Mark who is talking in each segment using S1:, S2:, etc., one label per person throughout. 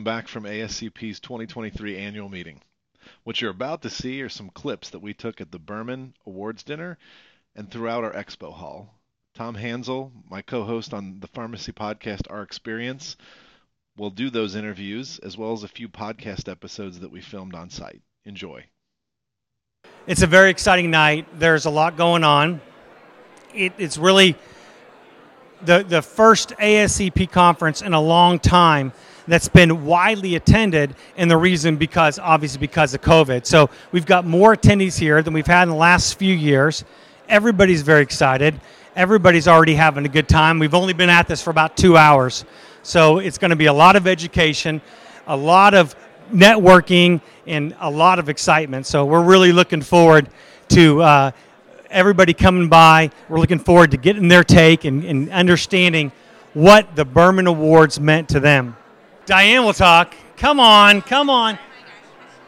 S1: Welcome back from ASCP's 2023 annual meeting. What you're about to see are some clips that we took at the Berman Awards dinner and throughout our expo hall. Tom Hansel, my co host on the pharmacy podcast Our Experience, will do those interviews as well as a few podcast episodes that we filmed on site. Enjoy.
S2: It's a very exciting night. There's a lot going on. It, it's really the, the first ASCP conference in a long time that's been widely attended, and the reason because obviously because of COVID. So we've got more attendees here than we've had in the last few years. Everybody's very excited. Everybody's already having a good time. We've only been at this for about two hours, so it's going to be a lot of education, a lot of networking, and a lot of excitement. So we're really looking forward to. Uh, everybody coming by. We're looking forward to getting their take and, and understanding what the Berman Awards meant to them. Diane will talk. Come on, come on.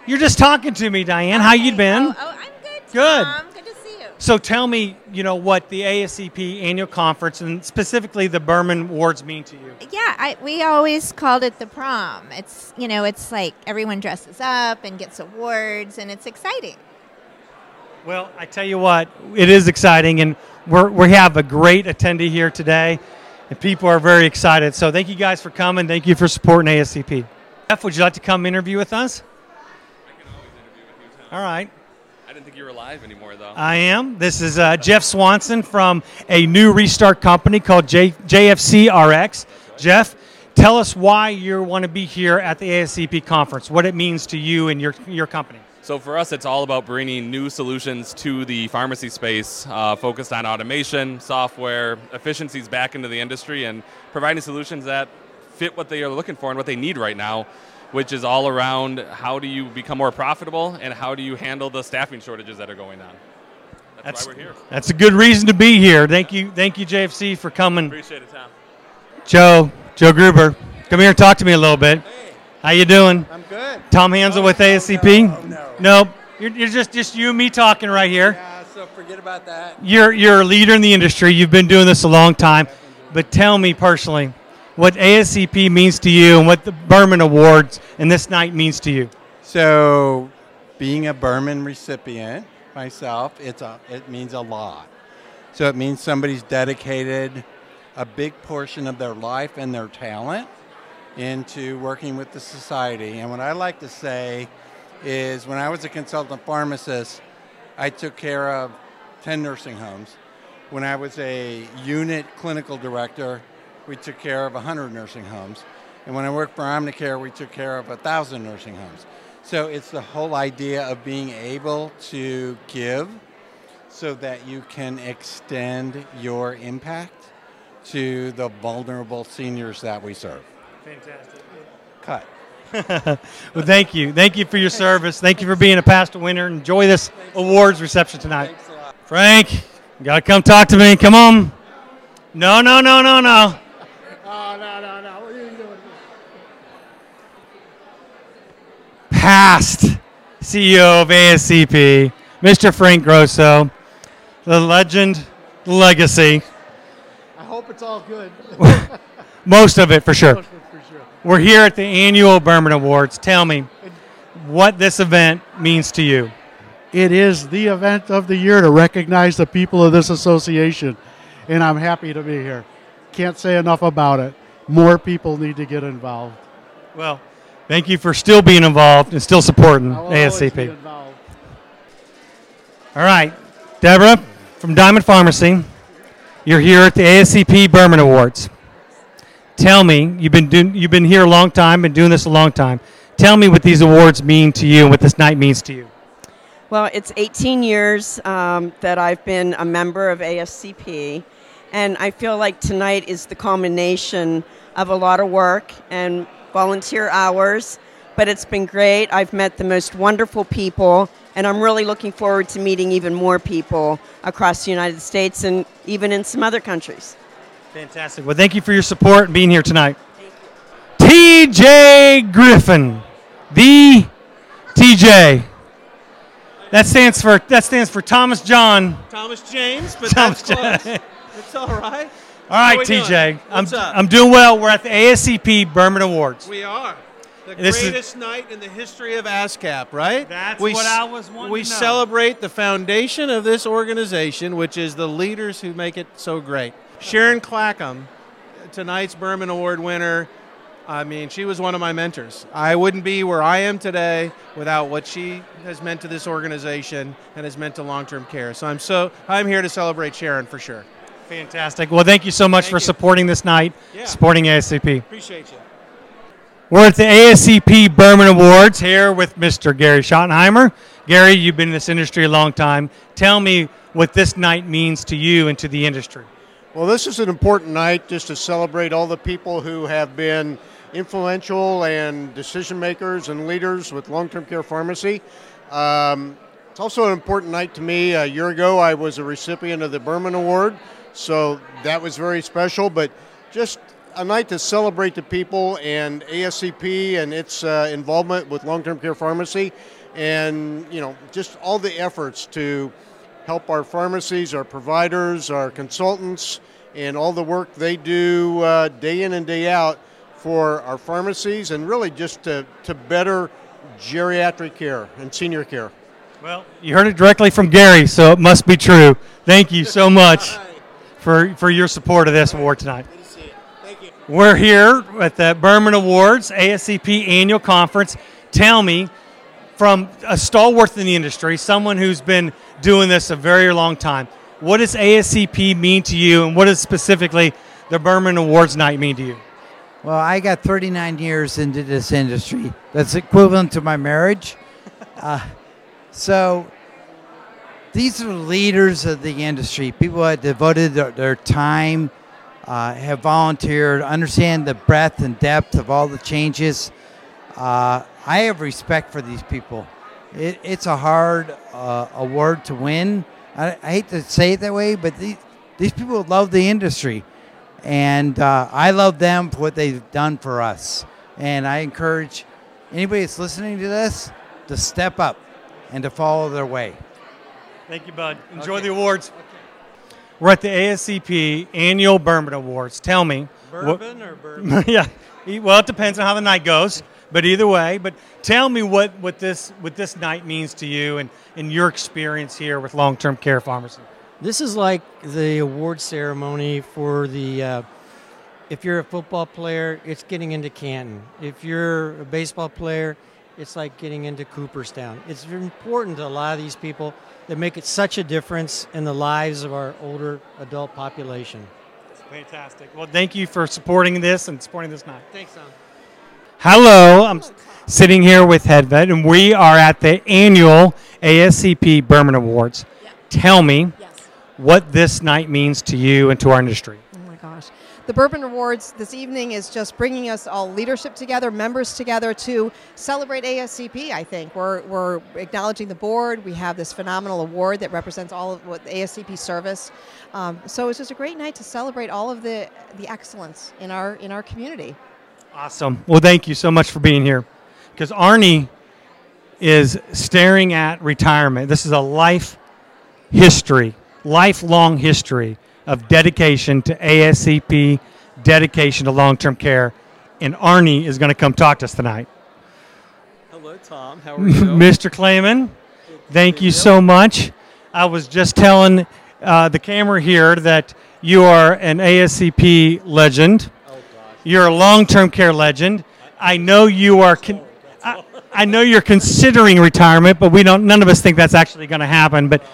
S2: You're just talking to me, Diane. How you oh, been?
S3: Oh, oh, I'm good.
S2: Good.
S3: Tom. Good to see you.
S2: So tell me, you know, what the ASCP annual conference and specifically the Berman Awards mean to you.
S3: Yeah, I, we always called it the prom. It's you know, it's like everyone dresses up and gets awards, and it's exciting.
S2: Well, I tell you what, it is exciting, and we're, we have a great attendee here today, and people are very excited. So thank you guys for coming. Thank you for supporting ASCP. Jeff, would you like to come interview with us?
S4: I can always interview with you, Tom.
S2: All right.
S4: I didn't think you were live anymore, though.
S2: I am. This is uh, Jeff Swanson from a new restart company called J- JFC RX. Jeff, tell us why you want to be here at the ASCP conference, what it means to you and your, your company.
S4: So for us, it's all about bringing new solutions to the pharmacy space, uh, focused on automation, software, efficiencies back into the industry, and providing solutions that fit what they are looking for and what they need right now, which is all around how do you become more profitable and how do you handle the staffing shortages that are going on. That's,
S2: That's,
S4: why we're here.
S2: that's a good reason to be here. Thank you, thank you, JFC, for coming.
S4: Appreciate it, Tom.
S2: Joe, Joe Gruber, come here and talk to me a little bit. How you doing?
S5: I'm good.
S2: Tom Hansel with ASCP?
S5: no, no.
S2: Nope. You're, you're just just you and me talking right here.
S5: Yeah, so forget about that.
S2: You're you're a leader in the industry. You've been doing this a long time. But tell me personally, what ASCP means to you and what the Berman Awards and this night means to you.
S5: So, being a Berman recipient myself, it's a, it means a lot. So it means somebody's dedicated a big portion of their life and their talent into working with the society. And what I like to say is when I was a consultant pharmacist, I took care of 10 nursing homes. When I was a unit clinical director, we took care of 100 nursing homes. And when I worked for Omnicare, we took care of 1,000 nursing homes. So it's the whole idea of being able to give so that you can extend your impact to the vulnerable seniors that we serve.
S2: Fantastic.
S5: Cut.
S2: well, thank you. Thank you for your service. Thank you for being a past winner. Enjoy this awards reception tonight.
S5: Thanks a lot.
S2: Frank, you gotta come talk to me. Come on. No, no, no, no, no.
S5: Oh, no, no, no. What are you doing?
S2: Past CEO of ASCP, Mr. Frank Grosso, the legend, legacy,
S6: I hope it's all good.
S2: most of it for sure. We're here at the annual Berman Awards. Tell me what this event means to you.
S6: It is the event of the year to recognize the people of this association, and I'm happy to be here. Can't say enough about it. More people need to get involved.
S2: Well, thank you for still being involved and still supporting
S6: I will always be
S2: ASCP. All right, Deborah from Diamond Pharmacy, you're here at the ASCP Berman Awards. Tell me, you've been doing, you've been here a long time, been doing this a long time. Tell me what these awards mean to you and what this night means to you.
S7: Well, it's 18 years um, that I've been a member of ASCP, and I feel like tonight is the culmination of a lot of work and volunteer hours, but it's been great. I've met the most wonderful people, and I'm really looking forward to meeting even more people across the United States and even in some other countries.
S2: Fantastic. Well, thank you for your support and being here tonight. TJ Griffin, the TJ. That stands for that stands for Thomas John.
S8: Thomas James, but
S2: Thomas
S8: that's close. It's all right.
S2: All right? TJ. I'm,
S8: up?
S2: I'm doing well. We're at the ASCP Berman Awards.
S8: We are. The
S2: This is-
S8: greatest night in the history of ASCP, right?
S2: That's
S8: we
S2: what I was wanting
S8: We celebrate the foundation of this organization, which is the leaders who make it so great. Sharon Clackham, tonight's Berman Award winner. I mean, she was one of my mentors. I wouldn't be where I am today without what she has meant to this organization and has meant to long-term care. So I'm so I'm here to celebrate Sharon for sure.
S2: Fantastic. Well, thank you so much
S8: Thank
S2: for
S8: you.
S2: supporting this night,
S8: Yeah.
S2: supporting ASCP.
S8: Appreciate you.
S2: We're at the ASCP Berman Awards here with Mr. Gary Schottenheimer. Gary, you've been in this industry a long time. Tell me what this night means to you and to the industry.
S9: Well, this is an important night just to celebrate all the people who have been influential and decision makers and leaders with long term care pharmacy. Um, it's also an important night to me. A year ago, I was a recipient of the Berman Award, so that was very special, but just a night to celebrate the people and ASCP and its uh, involvement with long term care pharmacy and, you know, just all the efforts to help our pharmacies, our providers, our consultants, and all the work they do uh, day in and day out for our pharmacies and really just to, to better geriatric care and senior care.
S2: Well, you heard it directly from Gary, so it must be true. Thank you so much for, for your support of this award tonight. We're here at the Berman Awards ASCP annual conference. Tell me, from a stalwart in the industry, someone who's been doing this a very long time, what does ASCP mean to you, and what does specifically the Berman Awards night mean to you?
S10: Well, I got 39 years into this industry. That's equivalent to my marriage. Uh, so these are leaders of the industry, people that devoted their, their time, uh, have volunteered, understand the breadth and depth of all the changes. Uh, I have respect for these people. It, it's a hard uh, award to win. I, I hate to say it that way, but these, these people love the industry and uh, I love them for what they've done for us. And I encourage anybody that's listening to this to step up and to follow their way.
S2: Thank you, Bud. Enjoy the awards. We're at the ASCP annual Berman Awards. Tell me. what-
S8: Berman or bourbon?
S2: yeah. Well, it depends on how the night goes, but either way. But tell me what, what this what this night means to you and, and your experience here with long term care pharmacy.
S11: This is like the award ceremony for the. Uh, if you're a football player, it's getting into Canton. If you're a baseball player, it's like getting into Cooperstown. It's important to a lot of these people that make it such a difference in the lives of our older adult population.
S2: Fantastic. Well, thank you for supporting this and supporting this night.
S11: Thanks, Tom.
S2: Hello, I'm sitting here with HeadVet, and we are at the annual ASCP Berman Awards. Tell me what this night means to you and to our industry.
S12: Oh my gosh. The Berman Awards this evening is just bringing us all leadership together, members together to celebrate ASCP, I think. We're, we're acknowledging the board. We have this phenomenal award that represents all of what ASCP service. Um, so it's just a great night to celebrate all of the, the excellence in our, in our community.
S2: Awesome. Well, thank you so much for being here. Because Arnie is staring at retirement. This is a life history, lifelong history of dedication to ASCP, dedication to long term care. And Arnie is going to come talk to us tonight.
S13: Hello, Tom. How are you?
S2: Mr. Clayman, thank you so much. I was just telling uh, the camera here that you are an ASCP legend. You're a long-term care legend. I know you are. Con- I, I know you're considering retirement, but we don't. None of us think that's actually going to happen. But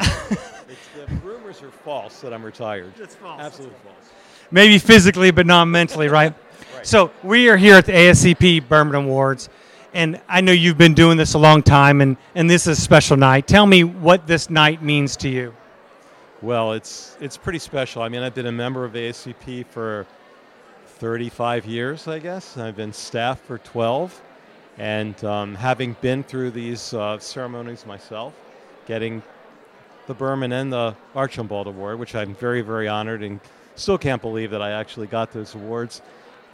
S13: It's, the rumors are false that I'm retired.
S2: It's false.
S13: Absolutely false.
S2: maybe physically, but not mentally, right? So we are here at the ASCP Berman Awards, and I know you've been doing this a long time, and, and this is a special night. Tell me what this night means to you.
S13: Well, it's it's pretty special. I mean, I've been a member of ASCP for 35 years, I guess. I've been staff for 12, and um, having been through these uh, ceremonies myself, getting the Berman and the Archambault Award, which I'm very, very honored and still can't believe that I actually got those awards.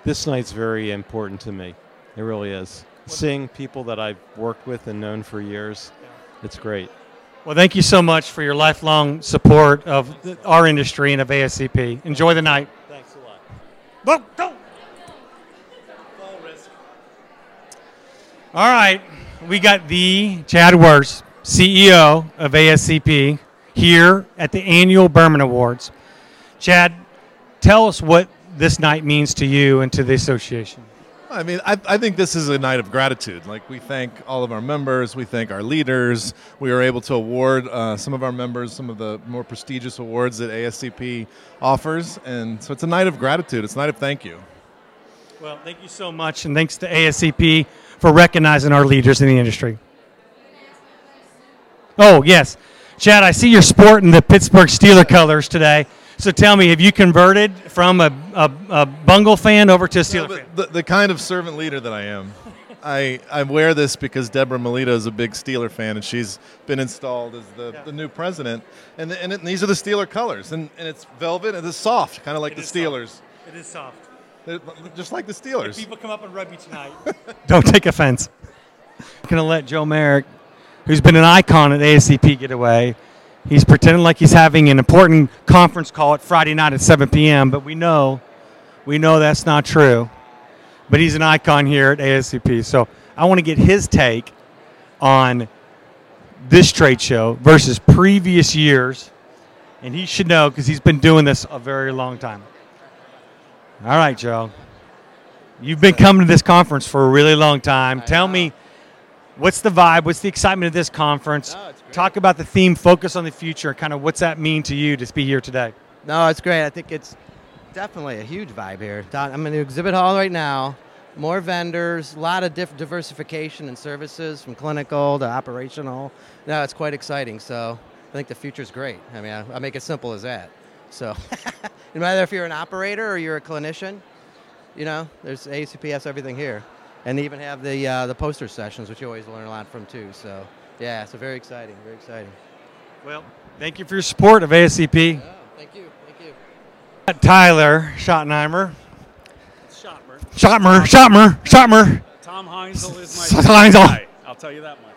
S13: This night's very important to me. It really is. Seeing people that I've worked with and known for years, it's great.
S2: Well, thank you so much for your lifelong support of the, our industry and of ASCP. Enjoy the night.
S13: Thanks a lot.
S2: Go, go. All right, we got the Chad Worz, CEO of ASCP, here at the annual Berman Awards. Chad, tell us what this night means to you and to the association.
S1: I mean, I, I think this is a night of gratitude. Like, we thank all of our members, we thank our leaders. We are able to award uh, some of our members some of the more prestigious awards that ASCP offers. And so it's a night of gratitude, it's a night of thank you.
S2: Well, thank you so much, and thanks to ASCP for recognizing our leaders in the industry. Oh, yes. Chad, I see you're sporting the Pittsburgh Steeler colors today. So tell me, have you converted from a, a, a Bungle fan over to a Steeler fan?
S1: The, the kind of servant leader that I am. I, I wear this because Deborah Melito is a big Steeler fan, and she's been installed as the, the new president. And, the, and, it, and these are the Steeler colors, and, and it's velvet and it's soft, kind of like
S2: It
S1: the Steelers.
S2: soft. It is soft.
S1: They're just like the Steelers.
S2: If people come up and rub you tonight. Don't take offense. I'm going to let Joe Merrick, who's been an icon at ASCP, get away. He's pretending like he's having an important conference call at Friday night at 7 p.m., but we know, we know that's not true. But he's an icon here at ASCP. So I want to get his take on this trade show versus previous years. And he should know because he's been doing this a very long time. All right, Joe. You've been coming to this conference for a really long time. Tell me, what's the vibe? What's the excitement of this conference? Talk about the theme, focus on the future. Kind of what's that mean to you to be here today?
S14: No, it's great. I think it's definitely a huge vibe here. I'm in the exhibit hall right now. More vendors, a lot of diff- diversification and services from clinical to operational. No, it's quite exciting. So I think the future's great. I mean, I, I make it simple as that. So no matter if you're an operator or you're a clinician, you know, there's ACP has everything here, and they even have the uh, the poster sessions, which you always learn a lot from too. So yeah, so very exciting, very exciting.
S2: Well, thank you for your support of ASCP.
S14: Thank you, thank you.
S2: Tyler Schottenheimer.
S15: Shotmer.
S2: Schotmer, Schotmer, Schotmer.
S15: Tom Heinzel is my
S2: Heinzel.
S15: guy. I'll tell you that much.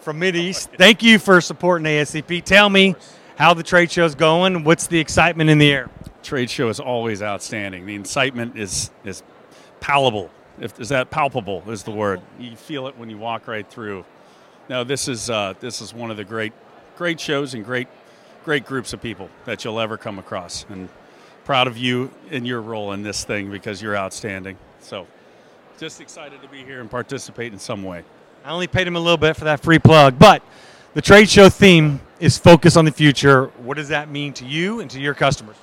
S2: From Mideast. Thank you for supporting ASCP. Tell me how the trade show is going. What's the excitement in the air?
S15: Trade show is always outstanding. The incitement is is palpable. If is that palpable is the word. You feel it when you walk right through. No, this is uh, this is one of the great great shows and great great groups of people that you'll ever come across. And proud of you in your role in this thing because you're outstanding. So just excited to be here and participate in some way.
S2: I only paid him a little bit for that free plug, but the trade show theme is focus on the future. What does that mean to you and to your customers?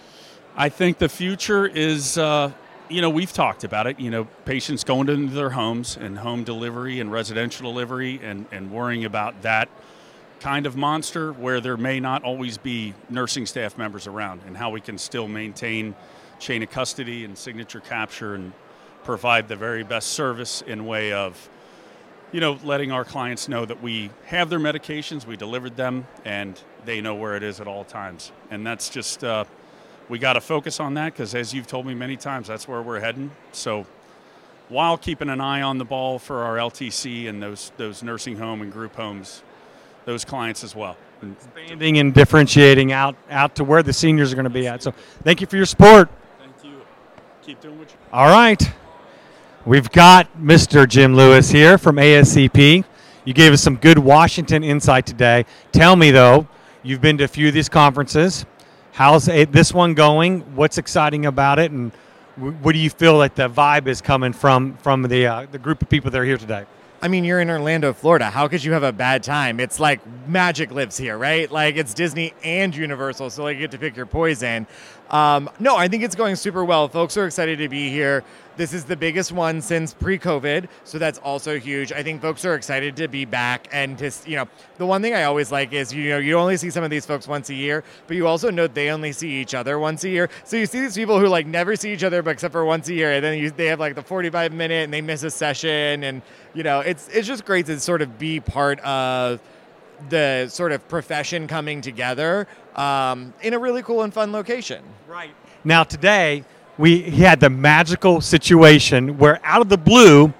S15: I think the future is, uh, you know, we've talked about it. You know, patients going into their homes and home delivery and residential delivery and, and worrying about that kind of monster where there may not always be nursing staff members around and how we can still maintain chain of custody and signature capture and provide the very best service in way of you know, letting our clients know that we have their medications, we delivered them, and they know where it is at all times. And that's just, uh, we got to focus on that because, as you've told me many times, that's where we're heading. So, while keeping an eye on the ball for our LTC and those those nursing home and group homes, those clients as well. And
S2: Expanding and differentiating out out to where the seniors are going to be at. So, thank you for your support.
S15: thank you. Keep doing what you.
S2: All right. We've got Mr. Jim Lewis here from ASCP. You gave us some good Washington insight today. Tell me, though, you've been to a few of these conferences. How's a- this one going? What's exciting about it? And wh- what do you feel like the vibe is coming from from the, uh, the group of people that are here today?
S16: I mean, you're in Orlando, Florida. How could you have a bad time? It's like magic lives here, right? Like it's Disney and Universal, so like you get to pick your poison. Um, no, I think it's going super well. Folks are excited to be here. This is the biggest one since pre-COVID, so that's also huge. I think folks are excited to be back and to you know the one thing I always like is you know you only see some of these folks once a year, but you also know they only see each other once a year. So you see these people who like never see each other but except for once a year, and then you, they have like the 45 minute and they miss a session, and you know it's it's just great to sort of be part of the sort of profession coming together um, in a really cool and fun location.
S2: Right. Now today we had the magical situation where out of the blue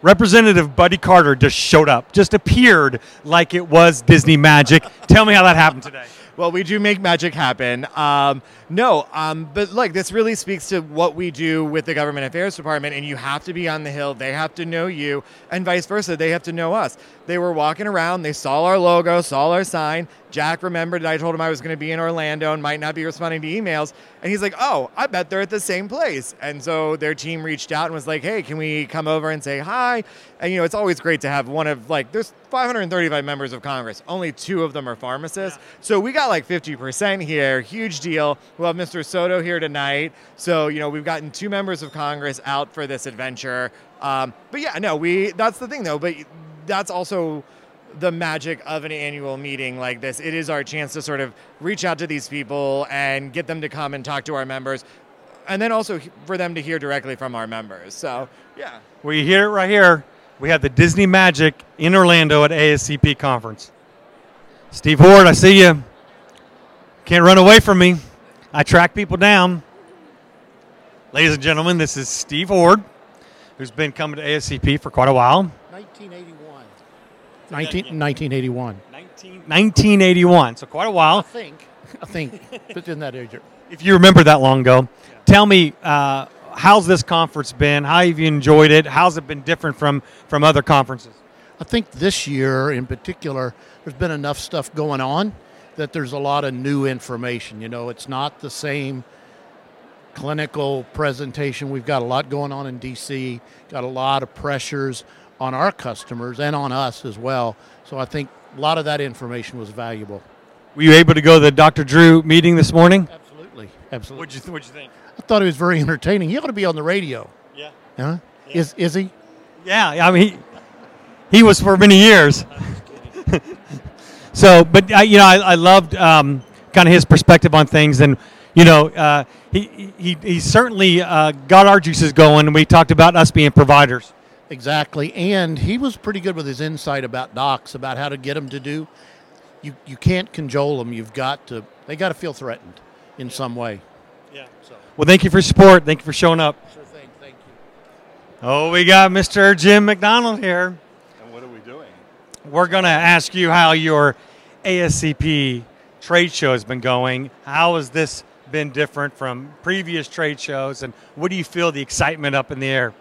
S2: Representative Buddy Carter just showed up, just appeared like it was Disney magic. Tell me how that happened today.
S16: Well, we do make magic happen. Um, no, um, but like this really speaks to what we do with the government affairs department, and you have to be on the hill. They have to know you, and vice versa. They have to know us. They were walking around. They saw our logo, saw our sign. Jack remembered that I told him I was going to be in Orlando and might not be responding to emails, and he's like, "Oh, I bet they're at the same place." And so their team reached out and was like, "Hey, can we come over and say hi?" And you know, it's always great to have one of like there's 535 members of Congress. Only two of them are pharmacists, so we got like 50% here. Huge deal. We'll have Mr. Soto here tonight. So you know, we've gotten two members of Congress out for this adventure. Um, but yeah, no, we that's the thing though. But that's also the magic of an annual meeting like this. It is our chance to sort of reach out to these people and get them to come and talk to our members, and then also for them to hear directly from our members. So, yeah.
S2: Well, you hear it right here. We have the Disney Magic in Orlando at ASCP conference. Steve Horde, I see you. Can't run away from me. I track people down. Ladies and gentlemen, this is Steve Horde, who's been coming to ASCP for quite a while.
S17: 1981. 19, 1981.
S2: 1981, so quite a while.
S17: I think. I think. It's in that age.
S2: If you remember that long ago, tell me uh, how's this conference been? How have you enjoyed it? How's it been different from from other conferences?
S17: I think this year in particular, there's been enough stuff going on that there's a lot of new information. You know, it's not the same clinical presentation. We've got a lot going on in DC, got a lot of pressures on our customers and on us as well. So I think a lot of that information was valuable.
S2: Were you able to go to the Dr. Drew meeting this morning?
S17: Absolutely. Absolutely.
S2: What'd you, th- what'd you think?
S17: I thought it was very entertaining. He ought to be on the radio.
S2: Yeah.
S17: Huh? Is is he?
S2: Yeah, I mean, he, he was for many years. so, but uh, you know, I, I loved um, kind of his perspective on things, and you know, uh, he, he he certainly uh, got our juices going, and we talked about us being providers.
S17: Exactly. And he was pretty good with his insight about docs, about how to get them to do. You you can't cajole them. You've got to. They got to feel threatened in some way.
S2: Yeah. Well, thank you for support. Thank you for showing up.
S17: Sure thing. Thank you.
S2: Oh, we got Mr. Jim McDonald here.
S18: And what are we doing?
S2: We're going to ask you how your ASCP trade show has been going. How has this been different from previous trade shows, and what do you feel the excitement up in the air?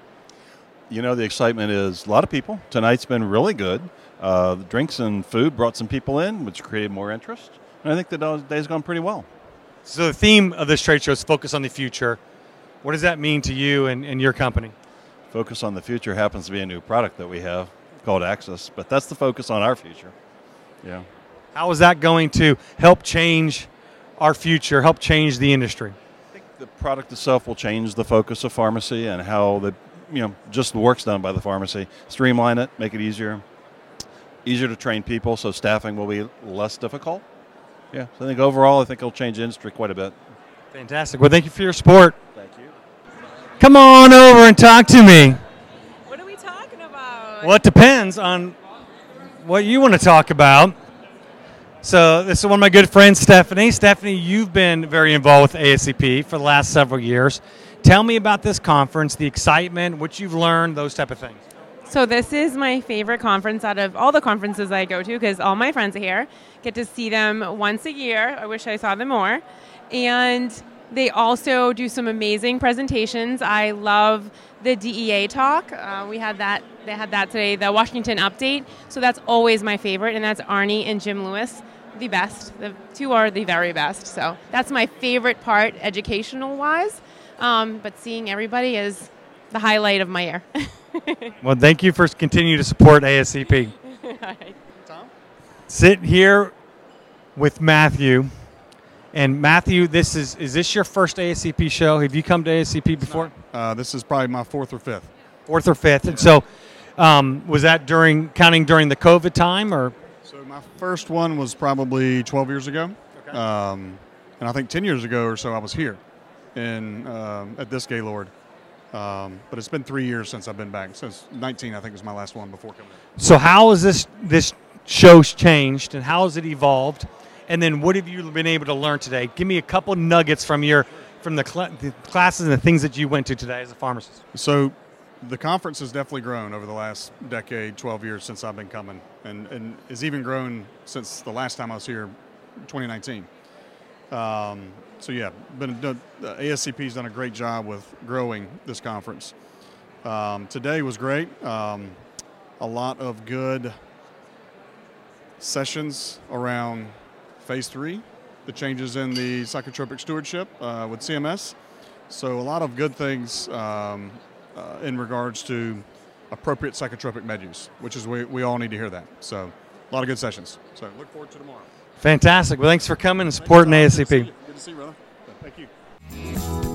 S18: You know, the excitement is a lot of people. Tonight's been really good. Uh, the drinks and food brought some people in, which created more interest. And I think the day's gone pretty well.
S2: So the theme of this trade show is focus on the future. What does that mean to you and, and your company?
S18: Focus on the future happens to be a new product that we have called Access, but that's the focus on our future. Yeah.
S2: How is that going to help change our future, help change the industry?
S18: I think the product itself will change the focus of pharmacy and how the you know just the work's done by the pharmacy. Streamline it, make it easier, easier to train people, so staffing will be less difficult. Yeah, so I think overall, I think it'll change the industry quite a bit.
S2: Fantastic. Well, thank you for your support.
S18: Thank you.
S2: Come on over and talk to me. What are we talking about? Well, it depends on what you want to talk about. So, this is one of my good friends, Stephanie. Stephanie, you've been very involved with ASCP for the last several years. Tell me about this conference, the excitement, what you've learned, those type of things.
S19: So this is my favorite conference out of all the conferences I go to because all my friends are here. Get to see them once a year. I wish I saw them more. And they also do some amazing presentations. I love the DEA talk. Uh, we had that. They had that today. The Washington update. So that's always my favorite, and that's Arnie and Jim Lewis, the best. The two are the very best. So that's my favorite part, educational wise. Um, but seeing everybody is the highlight of my year.
S2: Well, thank you for continuing to support ASCP. Sit here with Matthew. And Matthew, this is is this your first ASCP show? Have you come to ASCP before?
S20: Uh, this is probably my fourth or fifth.
S2: Fourth or fifth. And so, um, was that during counting during the COVID time or?
S20: So my first one was probably 12 years ago, um, and I think 10 years ago or so I was here, in um, at this Gaylord. Um, but it's been three years since I've been back. Since 19, I think was my last one before coming.
S2: So how has this this show's changed, and how has it evolved? And then what have you been able to learn today? Give me a couple nuggets from your from the, cl- the classes and the things that you went to today as a pharmacist.
S20: So, the conference has definitely grown over the last decade, 12 years since I've been coming, and, and has even grown since the last time I was here, 2019. Um, so yeah, been the ASCP's done a great job with growing this conference. Um, today was great. Um, a lot of good sessions around phase three, the changes in the psychotropic stewardship uh, with CMS. So a lot of good things um, uh, in regards to appropriate psychotropic med use, which is we, we all need to hear that. So a lot of good sessions. So look forward to tomorrow.
S2: Fantastic. Well, thanks for coming and supporting ASCP.
S20: Good to see you, brother.